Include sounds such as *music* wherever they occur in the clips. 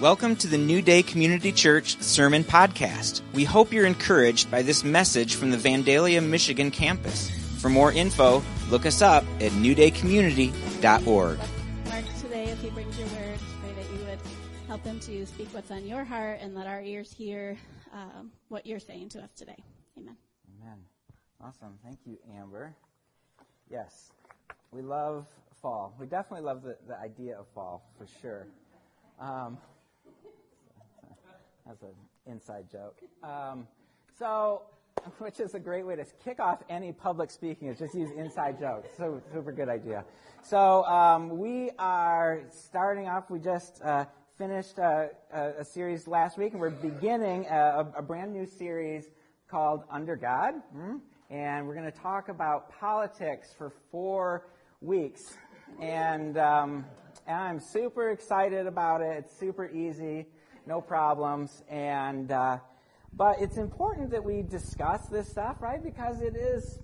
Welcome to the New Day Community Church Sermon Podcast. We hope you're encouraged by this message from the Vandalia, Michigan campus. For more info, look us up at newdaycommunity.org. Mark, today, if he brings your word, pray that you would help him to speak what's on your heart and let our ears hear um, what you're saying to us today. Amen. Amen. Awesome. Thank you, Amber. Yes, we love fall. We definitely love the, the idea of fall, for sure. Um, that's an inside joke. Um, so, *laughs* which is a great way to kick off any public speaking is just use inside jokes. So, super good idea. So, um, we are starting off. We just uh, finished a, a, a, series last week, and we're beginning a, a brand new series called Under God. Hmm? And we're going to talk about politics for four weeks. And, um, and I'm super excited about it. It's super easy no problems. And, uh, but it's important that we discuss this stuff, right? Because it is,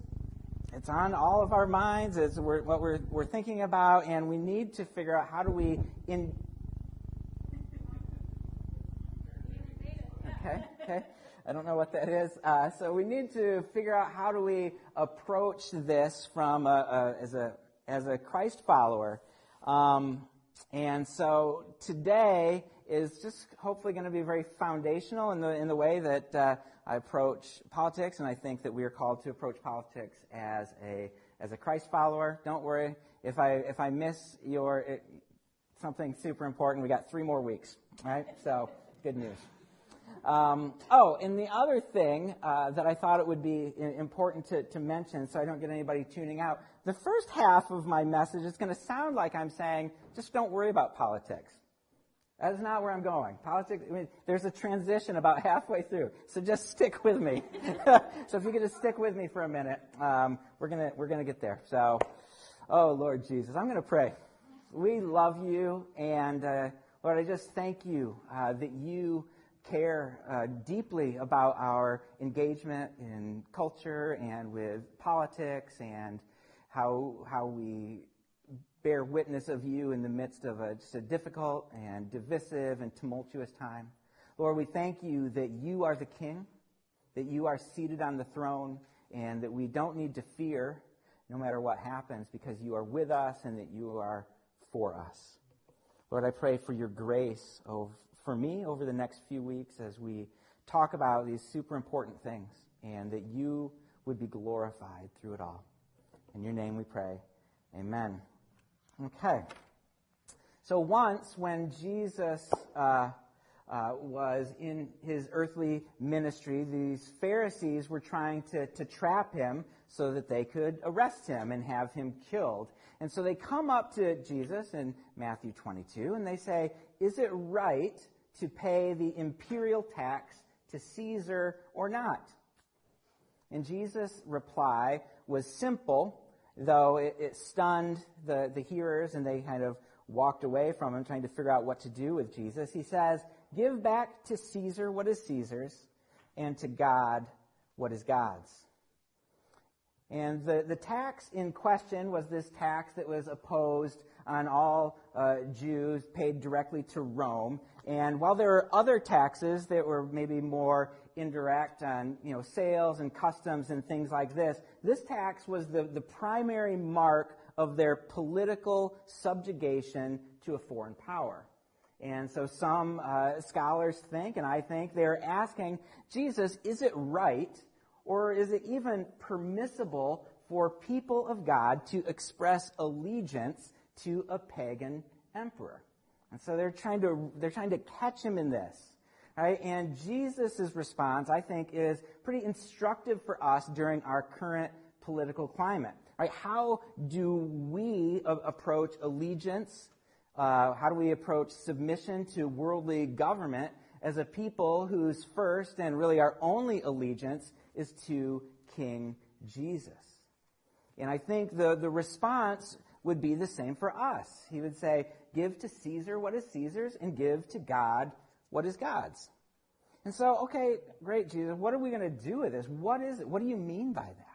it's on all of our minds. It's what we're, we're thinking about, and we need to figure out how do we in. Okay, okay. I don't know what that is. Uh, so we need to figure out how do we approach this from a, a, as a as a Christ follower. Um, and so today is just hopefully going to be very foundational in the in the way that uh, I approach politics, and I think that we are called to approach politics as a as a Christ follower. Don't worry if I if I miss your it, something super important. We got three more weeks, right? So good news. Um, oh, and the other thing uh, that I thought it would be important to, to mention, so I don't get anybody tuning out, the first half of my message is going to sound like I'm saying, just don't worry about politics. That is not where I'm going. Politics, I mean, there's a transition about halfway through. So just stick with me. *laughs* so if you could just stick with me for a minute, um, we're gonna, we're gonna get there. So, oh Lord Jesus, I'm gonna pray. We love you and, uh, Lord, I just thank you, uh, that you care, uh, deeply about our engagement in culture and with politics and how, how we bear witness of you in the midst of a, just a difficult and divisive and tumultuous time. Lord, we thank you that you are the King, that you are seated on the throne, and that we don't need to fear no matter what happens because you are with us and that you are for us. Lord, I pray for your grace for me over the next few weeks as we talk about these super important things and that you would be glorified through it all. In your name we pray. Amen. Okay. So once when Jesus uh, uh, was in his earthly ministry, these Pharisees were trying to, to trap him so that they could arrest him and have him killed. And so they come up to Jesus in Matthew 22 and they say, Is it right to pay the imperial tax to Caesar or not? And Jesus' reply was simple though it, it stunned the, the hearers and they kind of walked away from him trying to figure out what to do with Jesus, he says, Give back to Caesar what is Caesar's, and to God what is God's. And the, the tax in question was this tax that was opposed on all uh, Jews paid directly to Rome. And while there are other taxes that were maybe more indirect on you know sales and customs and things like this, this tax was the, the primary mark of their political subjugation to a foreign power. And so some uh, scholars think, and I think, they're asking Jesus, is it right or is it even permissible for people of God to express allegiance to a pagan emperor? And so they're trying to, they're trying to catch him in this. Right? And Jesus' response, I think, is pretty instructive for us during our current political climate. Right? How do we approach allegiance? Uh, how do we approach submission to worldly government as a people whose first and really our only allegiance is to King Jesus? And I think the, the response would be the same for us. He would say, Give to Caesar what is Caesar's, and give to God what is God's. And so, okay, great, Jesus, what are we going to do with this? What is it? What do you mean by that?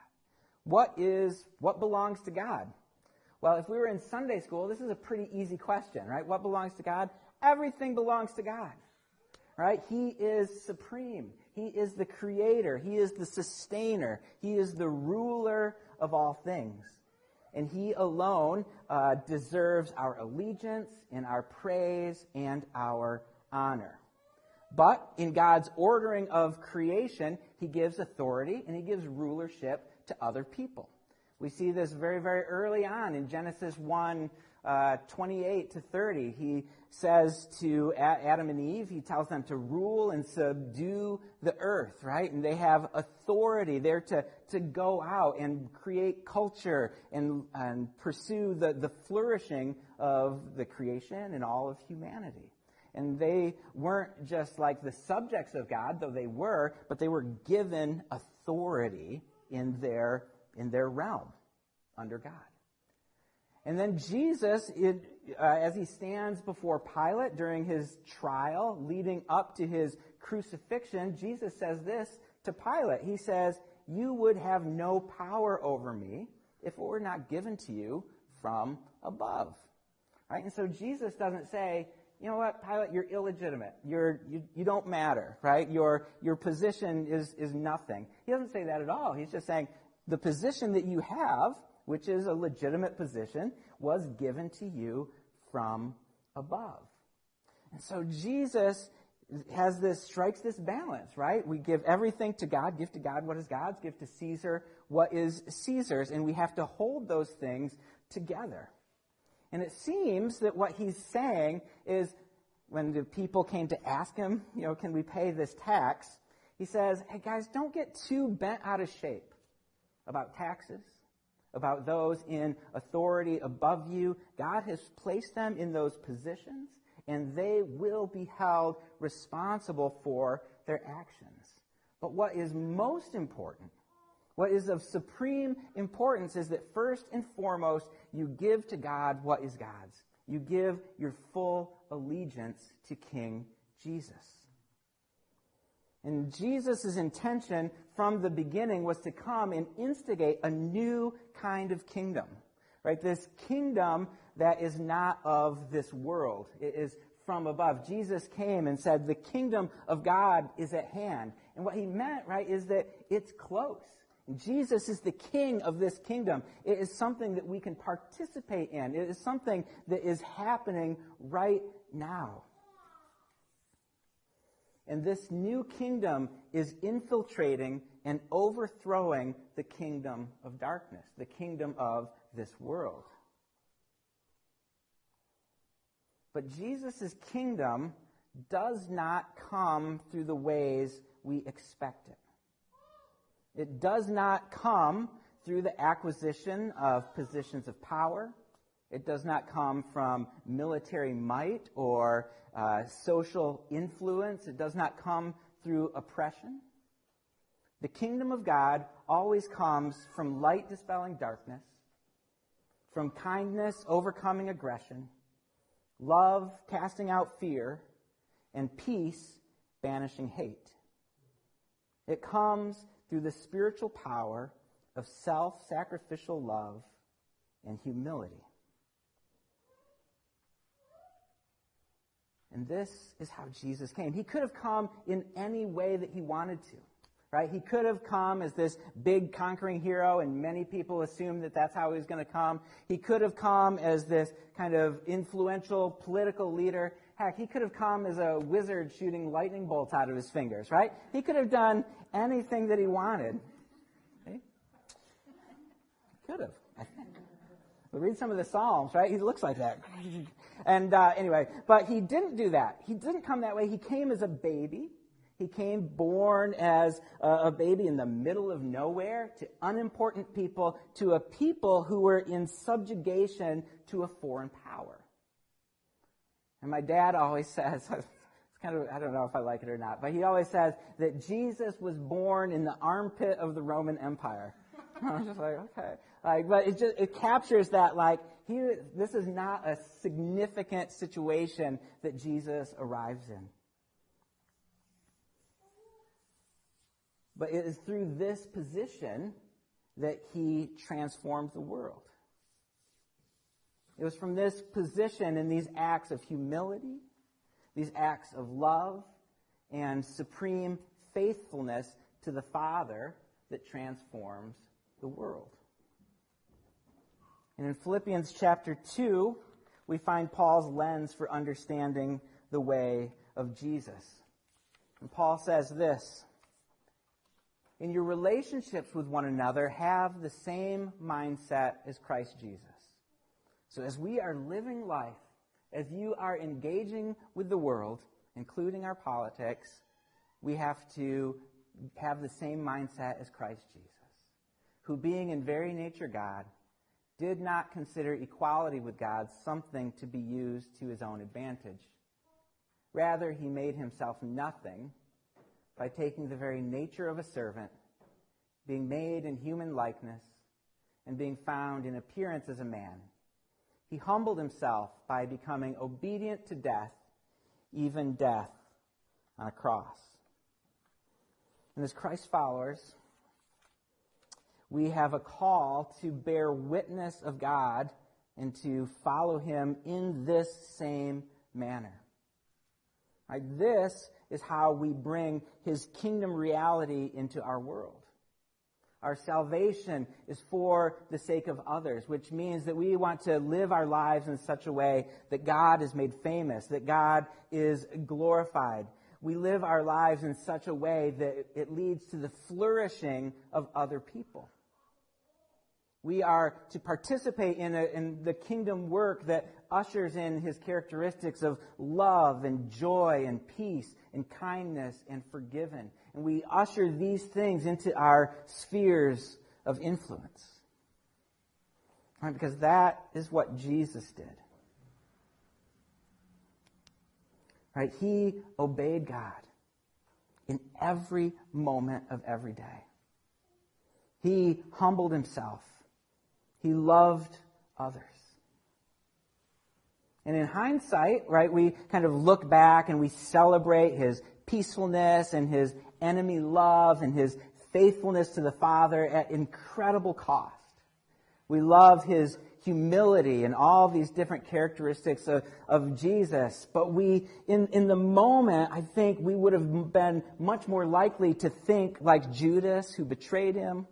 What is, what belongs to God? Well, if we were in Sunday school, this is a pretty easy question, right? What belongs to God? Everything belongs to God. Right? He is supreme. He is the creator. He is the sustainer. He is the ruler of all things. And He alone uh, deserves our allegiance and our praise and our honor. But in God's ordering of creation, He gives authority and He gives rulership to other people. We see this very, very early on in Genesis 1, uh, 28 to 30. He says to Adam and Eve, he tells them to rule and subdue the earth, right? And they have authority. They're to, to go out and create culture and, and pursue the, the flourishing of the creation and all of humanity. And they weren't just like the subjects of God, though they were, but they were given authority in their, in their realm under God. And then Jesus, it, uh, as he stands before Pilate during his trial leading up to his crucifixion, Jesus says this to Pilate. He says, You would have no power over me if it were not given to you from above. Right? And so Jesus doesn't say, you know what, Pilate, you're illegitimate. You're, you, you don't matter, right? Your, your position is, is nothing. He doesn't say that at all. He's just saying, the position that you have which is a legitimate position, was given to you from above. And so Jesus has this, strikes this balance, right? We give everything to God, give to God what is God's, give to Caesar what is Caesar's, and we have to hold those things together. And it seems that what he's saying is when the people came to ask him, you know, can we pay this tax? He says, hey guys, don't get too bent out of shape about taxes about those in authority above you. God has placed them in those positions, and they will be held responsible for their actions. But what is most important, what is of supreme importance, is that first and foremost, you give to God what is God's. You give your full allegiance to King Jesus. And Jesus' intention from the beginning was to come and instigate a new kind of kingdom. Right? This kingdom that is not of this world. It is from above. Jesus came and said, the kingdom of God is at hand. And what he meant, right, is that it's close. Jesus is the king of this kingdom. It is something that we can participate in. It is something that is happening right now. And this new kingdom is infiltrating and overthrowing the kingdom of darkness, the kingdom of this world. But Jesus' kingdom does not come through the ways we expect it. It does not come through the acquisition of positions of power. It does not come from military might or uh, social influence. It does not come through oppression. The kingdom of God always comes from light dispelling darkness, from kindness overcoming aggression, love casting out fear, and peace banishing hate. It comes through the spiritual power of self sacrificial love and humility. And this is how Jesus came. He could have come in any way that he wanted to. Right? He could have come as this big conquering hero, and many people assumed that that's how he was going to come. He could have come as this kind of influential political leader. Heck, he could have come as a wizard shooting lightning bolts out of his fingers, right? He could have done anything that he wanted. Okay? Could have. We read some of the Psalms, right? He looks like that. *laughs* and uh, anyway, but he didn't do that. He didn't come that way. He came as a baby. He came born as a baby in the middle of nowhere to unimportant people, to a people who were in subjugation to a foreign power. And my dad always *laughs* says, it's kind of, I don't know if I like it or not, but he always says that Jesus was born in the armpit of the Roman Empire. *laughs* I was just like, okay. Like, but it just, it captures that, like, here, this is not a significant situation that Jesus arrives in. But it is through this position that he transforms the world. It was from this position and these acts of humility, these acts of love, and supreme faithfulness to the Father that transforms the world. And in Philippians chapter 2, we find Paul's lens for understanding the way of Jesus. And Paul says this In your relationships with one another, have the same mindset as Christ Jesus. So as we are living life, as you are engaging with the world, including our politics, we have to have the same mindset as Christ Jesus, who being in very nature God, did not consider equality with God something to be used to his own advantage. Rather, he made himself nothing by taking the very nature of a servant, being made in human likeness, and being found in appearance as a man. He humbled himself by becoming obedient to death, even death on a cross. And as Christ followers, we have a call to bear witness of God and to follow him in this same manner. Right? This is how we bring his kingdom reality into our world. Our salvation is for the sake of others, which means that we want to live our lives in such a way that God is made famous, that God is glorified. We live our lives in such a way that it leads to the flourishing of other people. We are to participate in, a, in the kingdom work that ushers in his characteristics of love and joy and peace and kindness and forgiven. And we usher these things into our spheres of influence. Right? Because that is what Jesus did. Right? He obeyed God in every moment of every day. He humbled himself he loved others. And in hindsight, right, we kind of look back and we celebrate his peacefulness and his enemy love and his faithfulness to the Father at incredible cost. We love his humility and all these different characteristics of, of Jesus. But we, in, in the moment, I think we would have been much more likely to think like Judas, who betrayed him,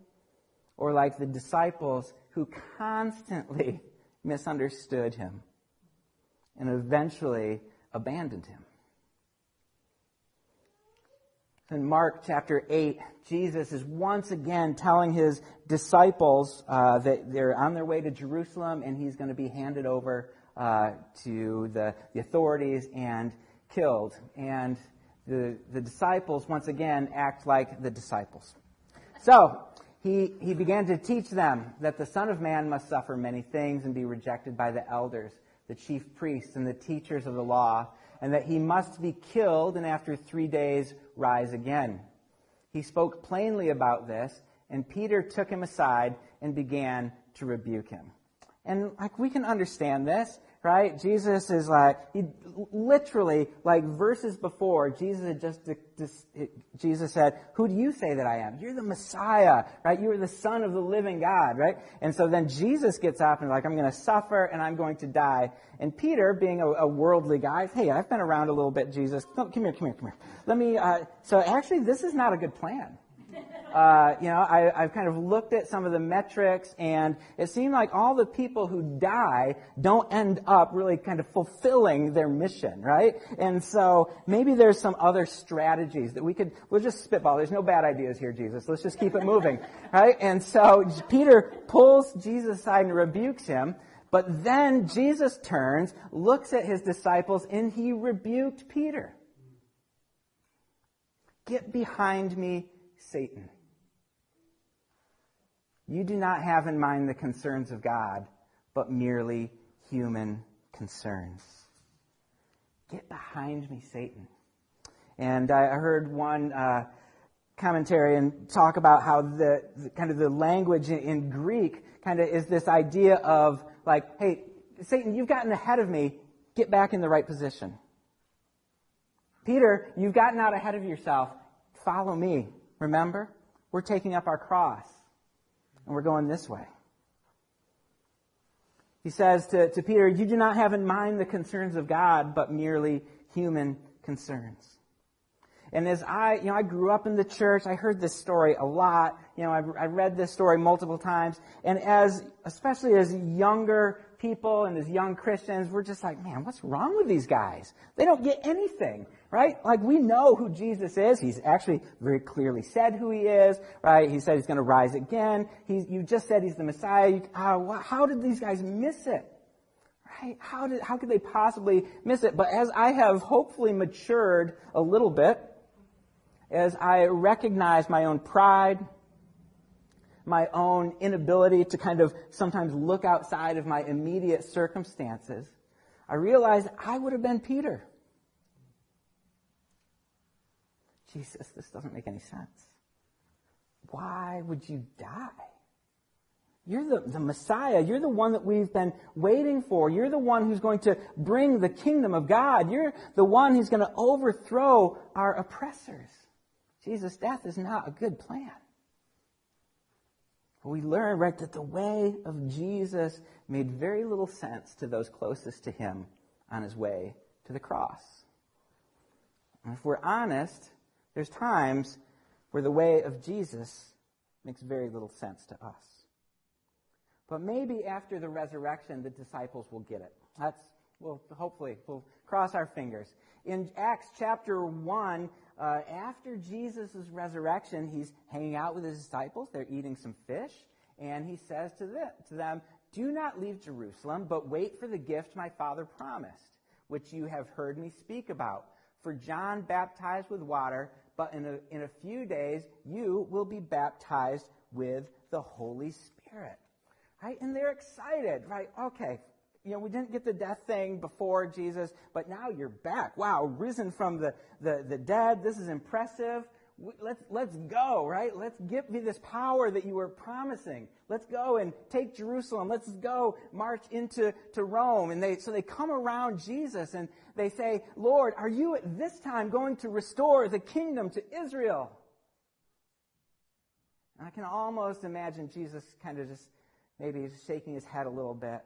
or like the disciples who constantly *laughs* misunderstood him and eventually abandoned him. In Mark chapter 8, Jesus is once again telling his disciples uh, that they're on their way to Jerusalem and he's going to be handed over uh, to the, the authorities and killed. And the, the disciples, once again, act like the disciples. So, he, he began to teach them that the Son of Man must suffer many things and be rejected by the elders, the chief priests, and the teachers of the law, and that he must be killed and after three days rise again. He spoke plainly about this, and Peter took him aside and began to rebuke him. And like we can understand this right? Jesus is like, he literally, like verses before, Jesus had just, Jesus said, who do you say that I am? You're the Messiah, right? You are the Son of the living God, right? And so then Jesus gets up and like, I'm going to suffer and I'm going to die. And Peter, being a, a worldly guy, hey, I've been around a little bit, Jesus. come here, come here, come here. Let me, uh, so actually this is not a good plan. Uh, you know, I, have kind of looked at some of the metrics, and it seemed like all the people who die don't end up really kind of fulfilling their mission, right? And so maybe there's some other strategies that we could, we'll just spitball. There's no bad ideas here, Jesus. Let's just keep it moving, *laughs* right? And so Peter pulls Jesus aside and rebukes him. But then Jesus turns, looks at his disciples, and he rebuked Peter. Get behind me, Satan. You do not have in mind the concerns of God, but merely human concerns. Get behind me, Satan. And I heard one uh, commentary and talk about how the, the kind of the language in, in Greek kind of is this idea of like, hey, Satan, you've gotten ahead of me. Get back in the right position. Peter, you've gotten out ahead of yourself. Follow me. Remember? We're taking up our cross and we're going this way. He says to, to Peter, You do not have in mind the concerns of God, but merely human concerns. And as I, you know, I grew up in the church, I heard this story a lot. You know, I, I read this story multiple times. And as, especially as younger people and as young Christians, we're just like, man, what's wrong with these guys? They don't get anything, right? Like we know who Jesus is. He's actually very clearly said who he is, right? He said he's going to rise again. You just said he's the Messiah. Uh, how did these guys miss it? Right? How did, how could they possibly miss it? But as I have hopefully matured a little bit, as I recognize my own pride, my own inability to kind of sometimes look outside of my immediate circumstances, I realized I would have been Peter. Jesus, this doesn't make any sense. Why would you die? You're the, the Messiah. You're the one that we've been waiting for. You're the one who's going to bring the kingdom of God. You're the one who's going to overthrow our oppressors. Jesus' death is not a good plan. We learn, right, that the way of Jesus made very little sense to those closest to him on his way to the cross. And if we're honest, there's times where the way of Jesus makes very little sense to us. But maybe after the resurrection, the disciples will get it. That's, well, hopefully, we'll cross our fingers. In Acts chapter 1, uh, after Jesus' resurrection, he's hanging out with his disciples. They're eating some fish. And he says to, the, to them, Do not leave Jerusalem, but wait for the gift my Father promised, which you have heard me speak about. For John baptized with water, but in a, in a few days you will be baptized with the Holy Spirit. Right? And they're excited, right? Okay, you know, we didn't get the death thing before Jesus, but now you're back. Wow, risen from the, the, the dead. This is impressive. Let's, let's go, right? Let's give me this power that you were promising. Let's go and take Jerusalem. Let's go march into to Rome. And they, so they come around Jesus and they say, Lord, are you at this time going to restore the kingdom to Israel? And I can almost imagine Jesus kind of just maybe shaking his head a little bit.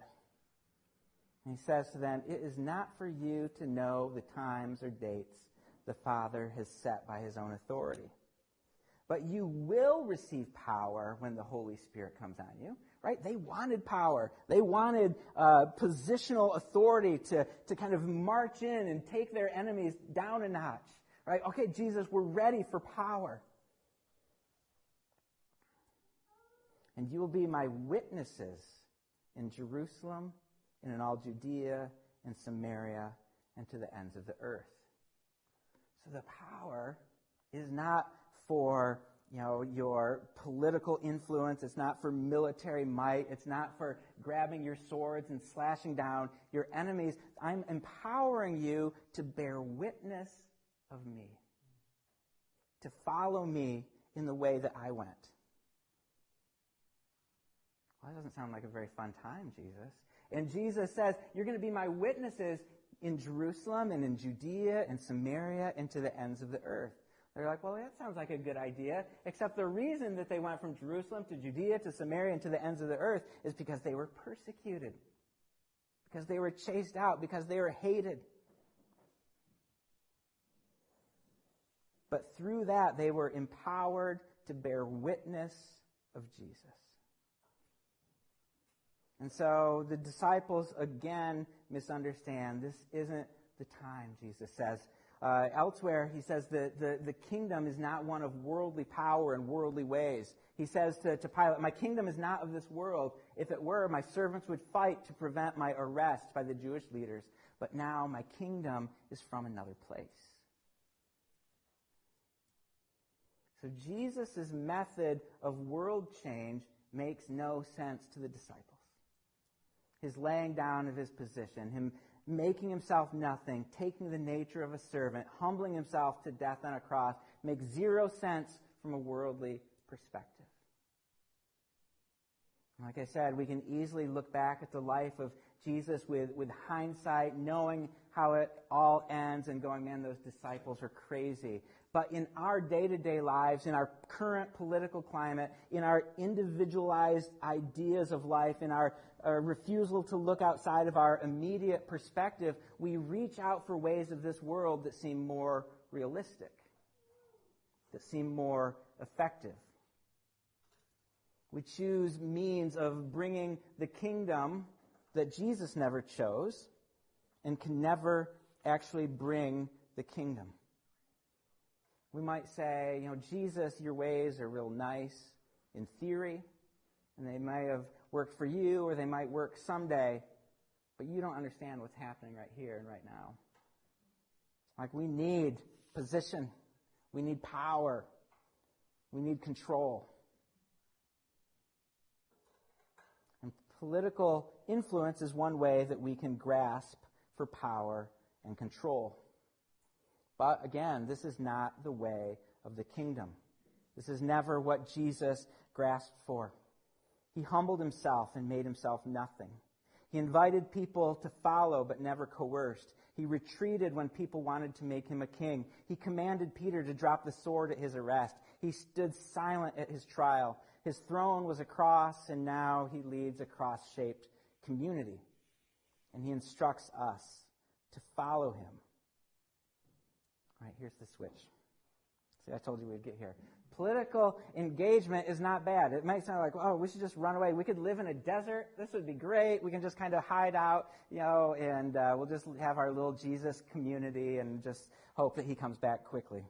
And he says to them, It is not for you to know the times or dates the Father has set by his own authority. But you will receive power when the Holy Spirit comes on you. Right? They wanted power. They wanted uh, positional authority to, to kind of march in and take their enemies down a notch. Right? Okay, Jesus, we're ready for power. And you will be my witnesses in Jerusalem and in all Judea and Samaria and to the ends of the earth. So the power is not for you know, your political influence. It's not for military might. It's not for grabbing your swords and slashing down your enemies. I'm empowering you to bear witness of me, to follow me in the way that I went. Well, that doesn't sound like a very fun time, Jesus. And Jesus says, You're going to be my witnesses in Jerusalem and in Judea and Samaria and to the ends of the earth. They're like, well, that sounds like a good idea. Except the reason that they went from Jerusalem to Judea to Samaria and to the ends of the earth is because they were persecuted, because they were chased out, because they were hated. But through that, they were empowered to bear witness of Jesus. And so the disciples again misunderstand. This isn't the time, Jesus says. Uh, elsewhere, he says that the, the kingdom is not one of worldly power and worldly ways. He says to, to Pilate, My kingdom is not of this world. If it were, my servants would fight to prevent my arrest by the Jewish leaders. But now my kingdom is from another place. So Jesus' method of world change makes no sense to the disciples his laying down of his position, him making himself nothing, taking the nature of a servant, humbling himself to death on a cross, makes zero sense from a worldly perspective. Like I said, we can easily look back at the life of Jesus with, with hindsight, knowing how it all ends and going, man, those disciples are crazy. But in our day to day lives, in our current political climate, in our individualized ideas of life, in our, our, refusal to look outside of our immediate perspective, we reach out for ways of this world that seem more realistic, that seem more effective. We choose means of bringing the kingdom that Jesus never chose and can never actually bring the kingdom. We might say, you know, Jesus, your ways are real nice in theory, and they may have worked for you or they might work someday, but you don't understand what's happening right here and right now. Like we need position. We need power. We need control. And political influence is one way that we can grasp for power and control. But again, this is not the way of the kingdom. This is never what Jesus grasped for. He humbled himself and made himself nothing. He invited people to follow, but never coerced. He retreated when people wanted to make him a king. He commanded Peter to drop the sword at his arrest. He stood silent at his trial. His throne was a cross, and now he leads a cross shaped community. And he instructs us to follow him. Here's the switch. See, I told you we'd get here. Political engagement is not bad. It might sound like, oh, we should just run away. We could live in a desert. This would be great. We can just kind of hide out, you know, and uh, we'll just have our little Jesus community and just hope that he comes back quickly.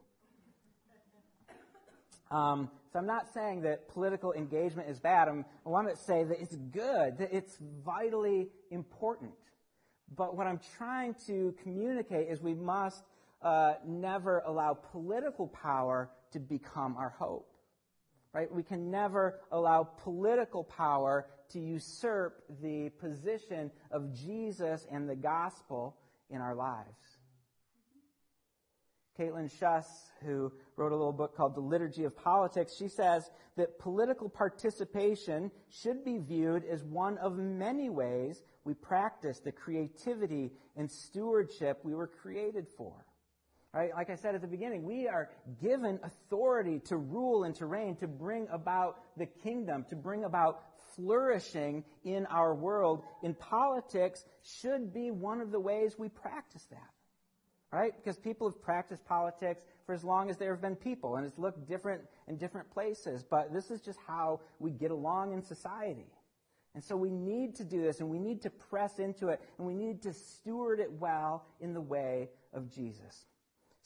Um, so I'm not saying that political engagement is bad. I'm, I want to say that it's good, that it's vitally important. But what I'm trying to communicate is we must uh, never allow political power to become our hope. Right? We can never allow political power to usurp the position of Jesus and the gospel in our lives. Kaitlyn Schiess, who wrote a little book called The Liturgy of Politics, she says that political participation should be viewed as one of many ways we practice the creativity and stewardship we were created for. Right? Like I said at the beginning, we are given authority to rule and to reign, to bring about the kingdom, to bring about flourishing in our world. In politics should be one of the ways we practice that. Right? Because people have practiced politics for as long as there have been people, and it's looked different in different places. But this is just how we get along in society. And so we need to do this, and we need to press into it, and we need to steward it well in the way of Jesus.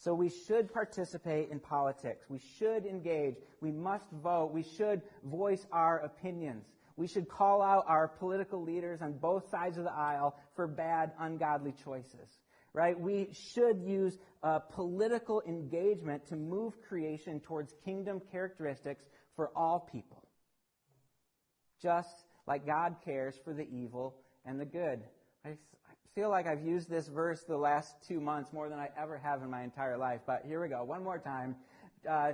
So we should participate in politics. We should engage. We must vote. We should voice our opinions. We should call out our political leaders on both sides of the aisle for bad, ungodly choices. Right? We should use uh, political engagement to move creation towards kingdom characteristics for all people. Just like God cares for the evil and the good. I, feel like I've used this verse the last two months more than I ever have in my entire life. But here we go. One more time. Uh,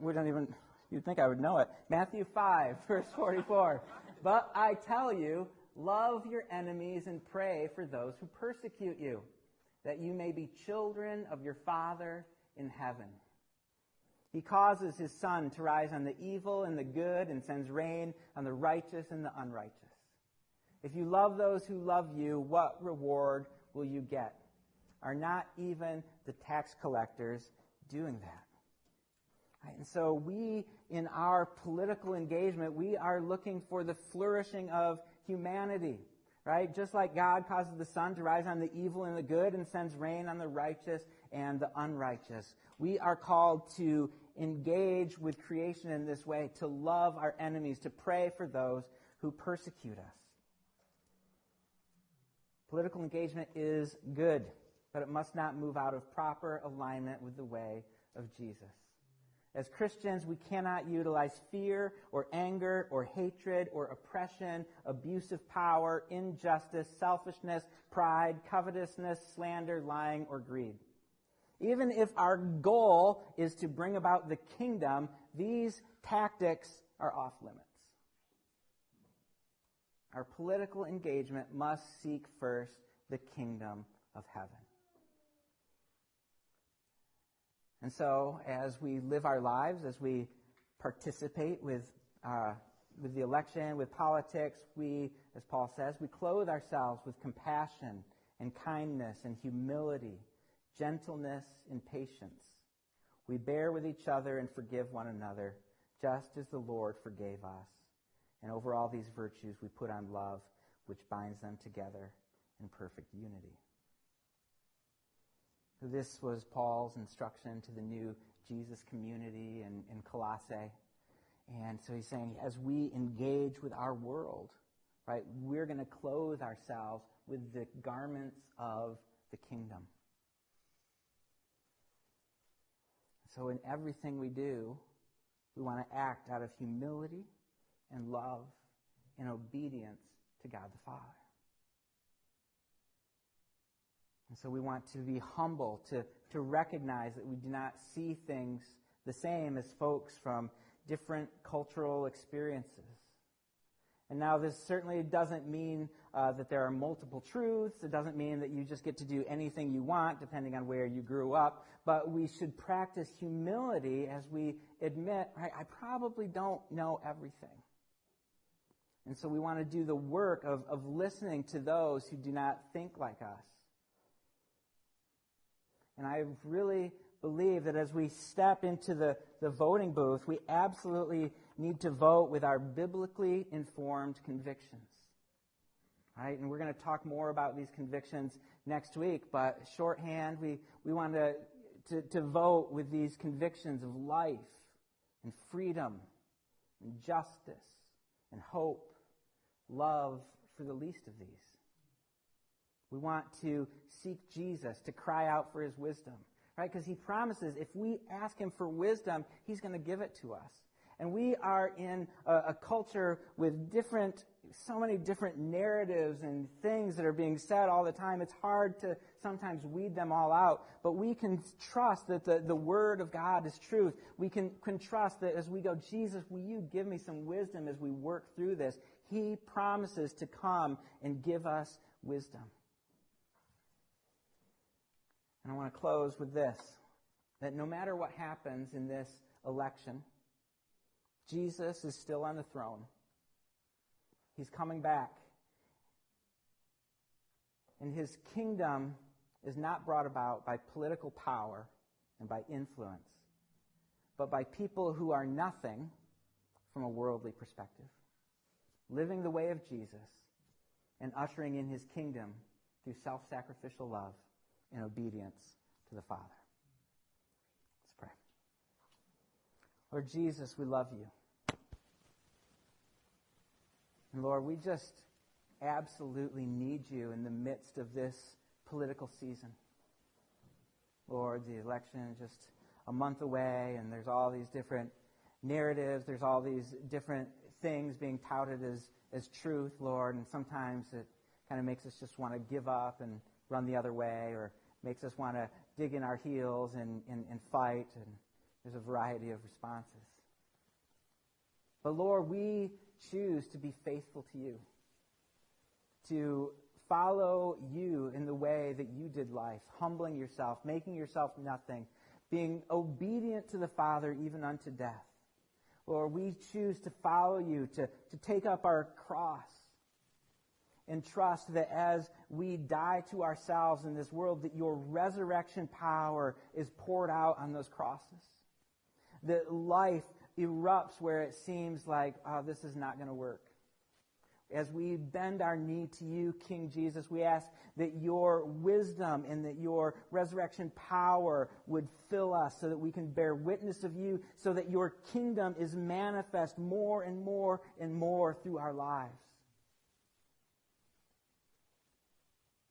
we don't even, you'd think I would know it. Matthew 5, *laughs* verse 44. but I tell you, love your enemies and pray for those who persecute you, that you may be children of your Father in heaven. He causes his sun to rise on the evil and the good and sends rain on the righteous and the unrighteous. If you love those who love you, what reward will you get? Are not even the tax collectors doing that? Right? And so we, in our political engagement, we are looking for the flourishing of humanity. Right? Just like God causes the sun to rise on the evil and the good and sends rain on the righteous and the unrighteous. We are called to engage with creation in this way, to love our enemies, to pray for those who persecute us. Political engagement is good, but it must not move out of proper alignment with the way of Jesus. As Christians, we cannot utilize fear or anger or hatred or oppression, abusive power, injustice, selfishness, pride, covetousness, slander, lying, or greed. Even if our goal is to bring about the kingdom, these tactics are off limits. Our political engagement must seek first the kingdom of heaven. And so, as we live our lives, as we participate with, uh, with the election, with politics, we, as Paul says, we clothe ourselves with compassion and kindness and humility, gentleness and patience. We bear with each other and forgive one another, just as the Lord forgave us. And over all these virtues, we put on love, which binds them together in perfect unity. This was Paul's instruction to the new Jesus community in, in Colossae. And so he's saying, as we engage with our world, right, we're going to clothe ourselves with the garments of the kingdom. So in everything we do, we want to act out of humility and love and obedience to God the Father. And so we want to be humble, to, to recognize that we do not see things the same as folks from different cultural experiences. And now, this certainly doesn't mean uh, that there are multiple truths. It doesn't mean that you just get to do anything you want, depending on where you grew up. But we should practice humility as we admit, right, I probably don't know everything. And so we want to do the work of, of listening to those who do not think like us. And I really believe that as we step into the, the voting booth, we absolutely need to vote with our biblically informed convictions. Right? And we're going to talk more about these convictions next week, but shorthand, we, we want to, to, to vote with these convictions of life and freedom and justice and hope love for the least of these. We want to seek Jesus, to cry out for his wisdom, right? Because he promises if we ask him for wisdom, he's going to give it to us. And we are in a, a, culture with different, so many different narratives and things that are being said all the time. It's hard to sometimes weed them all out. But we can trust that the, the Word of God is truth. We can, can trust that as we go, Jesus, will you give me some wisdom as we work through this? He promises to come and give us wisdom. And I want to close with this that no matter what happens in this election, Jesus is still on the throne. He's coming back. And his kingdom is not brought about by political power and by influence, but by people who are nothing from a worldly perspective living the way of Jesus, and ushering in his kingdom through self sacrificial love and obedience to the Father. Let's pray. Lord Jesus, we love you. And Lord, we just absolutely need you in the midst of this political season. Lord, the election is just a month away, and there's all these different narratives, there's all these different things being touted as, as truth, Lord, and sometimes it kind of makes us just want to give up and run the other way, or makes us want to dig in our heels and, and, and fight, and there's a variety of responses. But Lord, we choose to be faithful to you, to follow you in the way that you did life, humbling yourself, making yourself nothing, being obedient to the Father even unto death. Lord, we choose to follow you, to, to take up our cross and trust that as we die to ourselves in this world, that your resurrection power is poured out on those crosses. That life erupts where it seems like, oh, this is not going to work as we bend our knee to you, King Jesus, we ask that your wisdom and that your resurrection power would fill us so that we can bear witness of you, so that your kingdom is manifest more and more and more through our lives.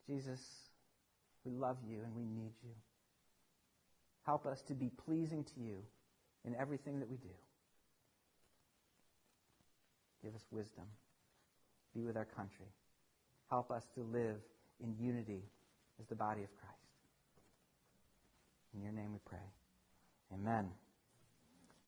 Jesus, we love you and we need you. Help us to be pleasing to you in everything that we do. Give us wisdom be with our country. Help us to live in unity as the body of Christ. In your name we pray. Amen.